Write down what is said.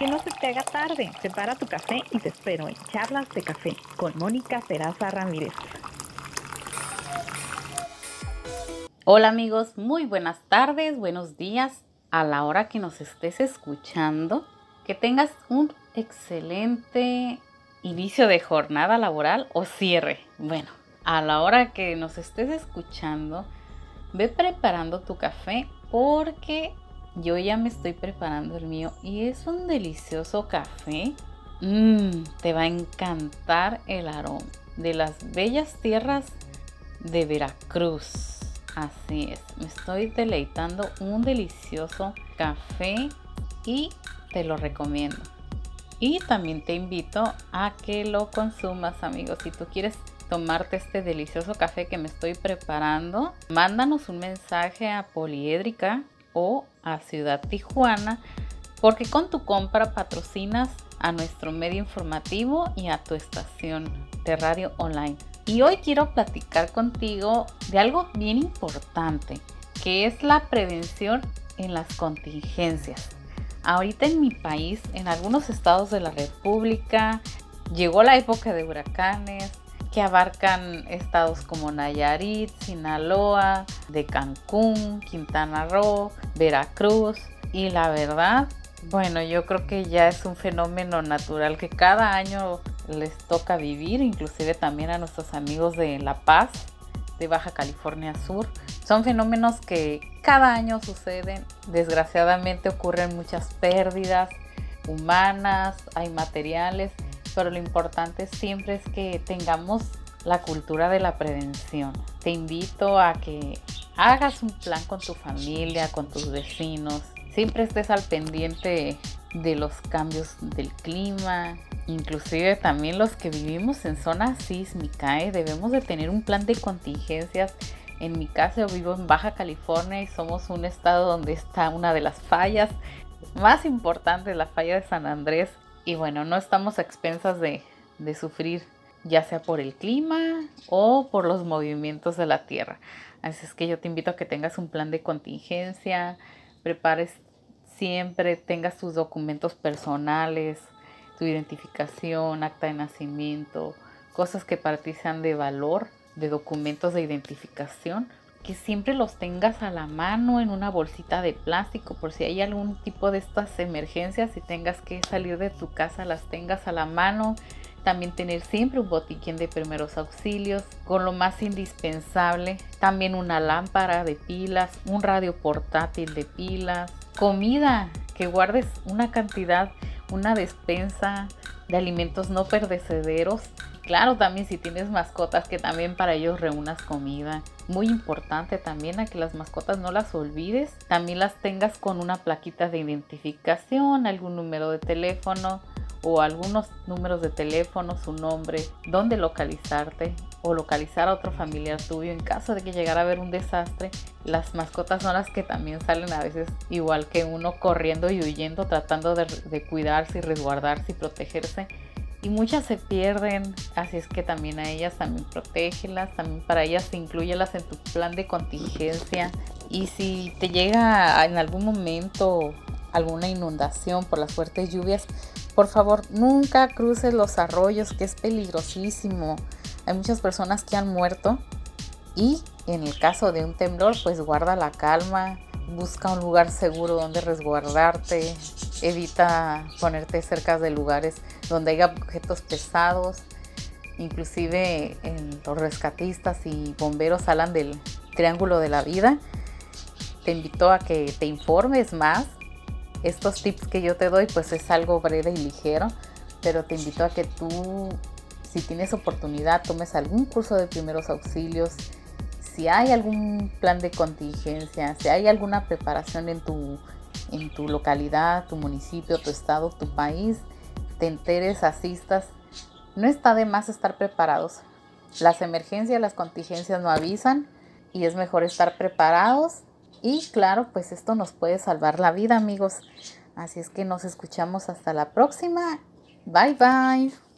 que no se te haga tarde. Prepara tu café y te espero en Charlas de Café con Mónica Peraza Ramírez. Hola amigos, muy buenas tardes, buenos días a la hora que nos estés escuchando. Que tengas un excelente inicio de jornada laboral o cierre. Bueno, a la hora que nos estés escuchando, ve preparando tu café porque yo ya me estoy preparando el mío y es un delicioso café. Mmm, te va a encantar el aroma de las bellas tierras de Veracruz. Así es, me estoy deleitando un delicioso café y te lo recomiendo. Y también te invito a que lo consumas, amigos. Si tú quieres tomarte este delicioso café que me estoy preparando, mándanos un mensaje a Poliédrica o a Ciudad Tijuana, porque con tu compra patrocinas a nuestro medio informativo y a tu estación de radio online. Y hoy quiero platicar contigo de algo bien importante, que es la prevención en las contingencias. Ahorita en mi país, en algunos estados de la República, llegó la época de huracanes, que abarcan estados como Nayarit, Sinaloa, de Cancún, Quintana Roo, Veracruz. Y la verdad, bueno, yo creo que ya es un fenómeno natural que cada año les toca vivir, inclusive también a nuestros amigos de La Paz, de Baja California Sur. Son fenómenos que cada año suceden. Desgraciadamente ocurren muchas pérdidas humanas, hay materiales pero lo importante siempre es que tengamos la cultura de la prevención. Te invito a que hagas un plan con tu familia, con tus vecinos. Siempre estés al pendiente de los cambios del clima, inclusive también los que vivimos en zona sísmica. ¿eh? Debemos de tener un plan de contingencias. En mi caso yo vivo en Baja California y somos un estado donde está una de las fallas más importantes, la falla de San Andrés, y bueno, no estamos a expensas de, sufrir ya sea por el clima o por los movimientos de la tierra. Así es que yo te invito a que tengas un plan de contingencia, prepares siempre, tengas tus documentos personales, tu identificación, acta de nacimiento, cosas que para ti sean de valor, de documentos de identificación que siempre los tengas a la mano en una bolsita de plástico por si hay algún tipo de estas emergencias y tengas que salir de tu casa las tengas a la mano. También tener siempre un botiquín de primeros auxilios con lo más indispensable. También una lámpara de pilas un radio portátil de pilas comida que guardes una cantidad una despensa de alimentos no perdecederos Claro, también si tienes mascotas, que también para ellos reúnas comida. Muy importante también a que las mascotas no las olvides. También las tengas con una plaquita de identificación, algún número de teléfono o algunos números de teléfono, su nombre, dónde localizarte o localizar a otro familiar tuyo en caso de que llegara a haber un desastre. Las mascotas son las que también salen a veces igual que uno corriendo y huyendo, tratando de, de cuidarse y resguardarse y protegerse y muchas se pierden, así es que también a ellas también protégelas, también para ellas incluyelas en tu plan de contingencia y si te llega en algún momento alguna inundación por las fuertes lluvias, por favor nunca cruces los arroyos que es peligrosísimo. Hay muchas personas que han muerto y en el caso de un temblor pues guarda la calma, busca un lugar seguro donde resguardarte, evita ponerte cerca de lugares donde haya objetos pesados, inclusive los rescatistas y bomberos hablan del triángulo de la vida. Te invito a que te informes más. Estos tips que yo te doy pues es algo breve y ligero, pero te invito a que tú, si tienes oportunidad, tomes algún curso de primeros auxilios, si hay algún plan de contingencia, si hay alguna preparación en tu, en tu localidad, tu municipio, tu estado, tu país, te enteres, asistas, no está de más estar preparados. Las emergencias, las contingencias no avisan y es mejor estar preparados y claro, pues esto nos puede salvar la vida amigos. Así es que nos escuchamos hasta la próxima. Bye bye.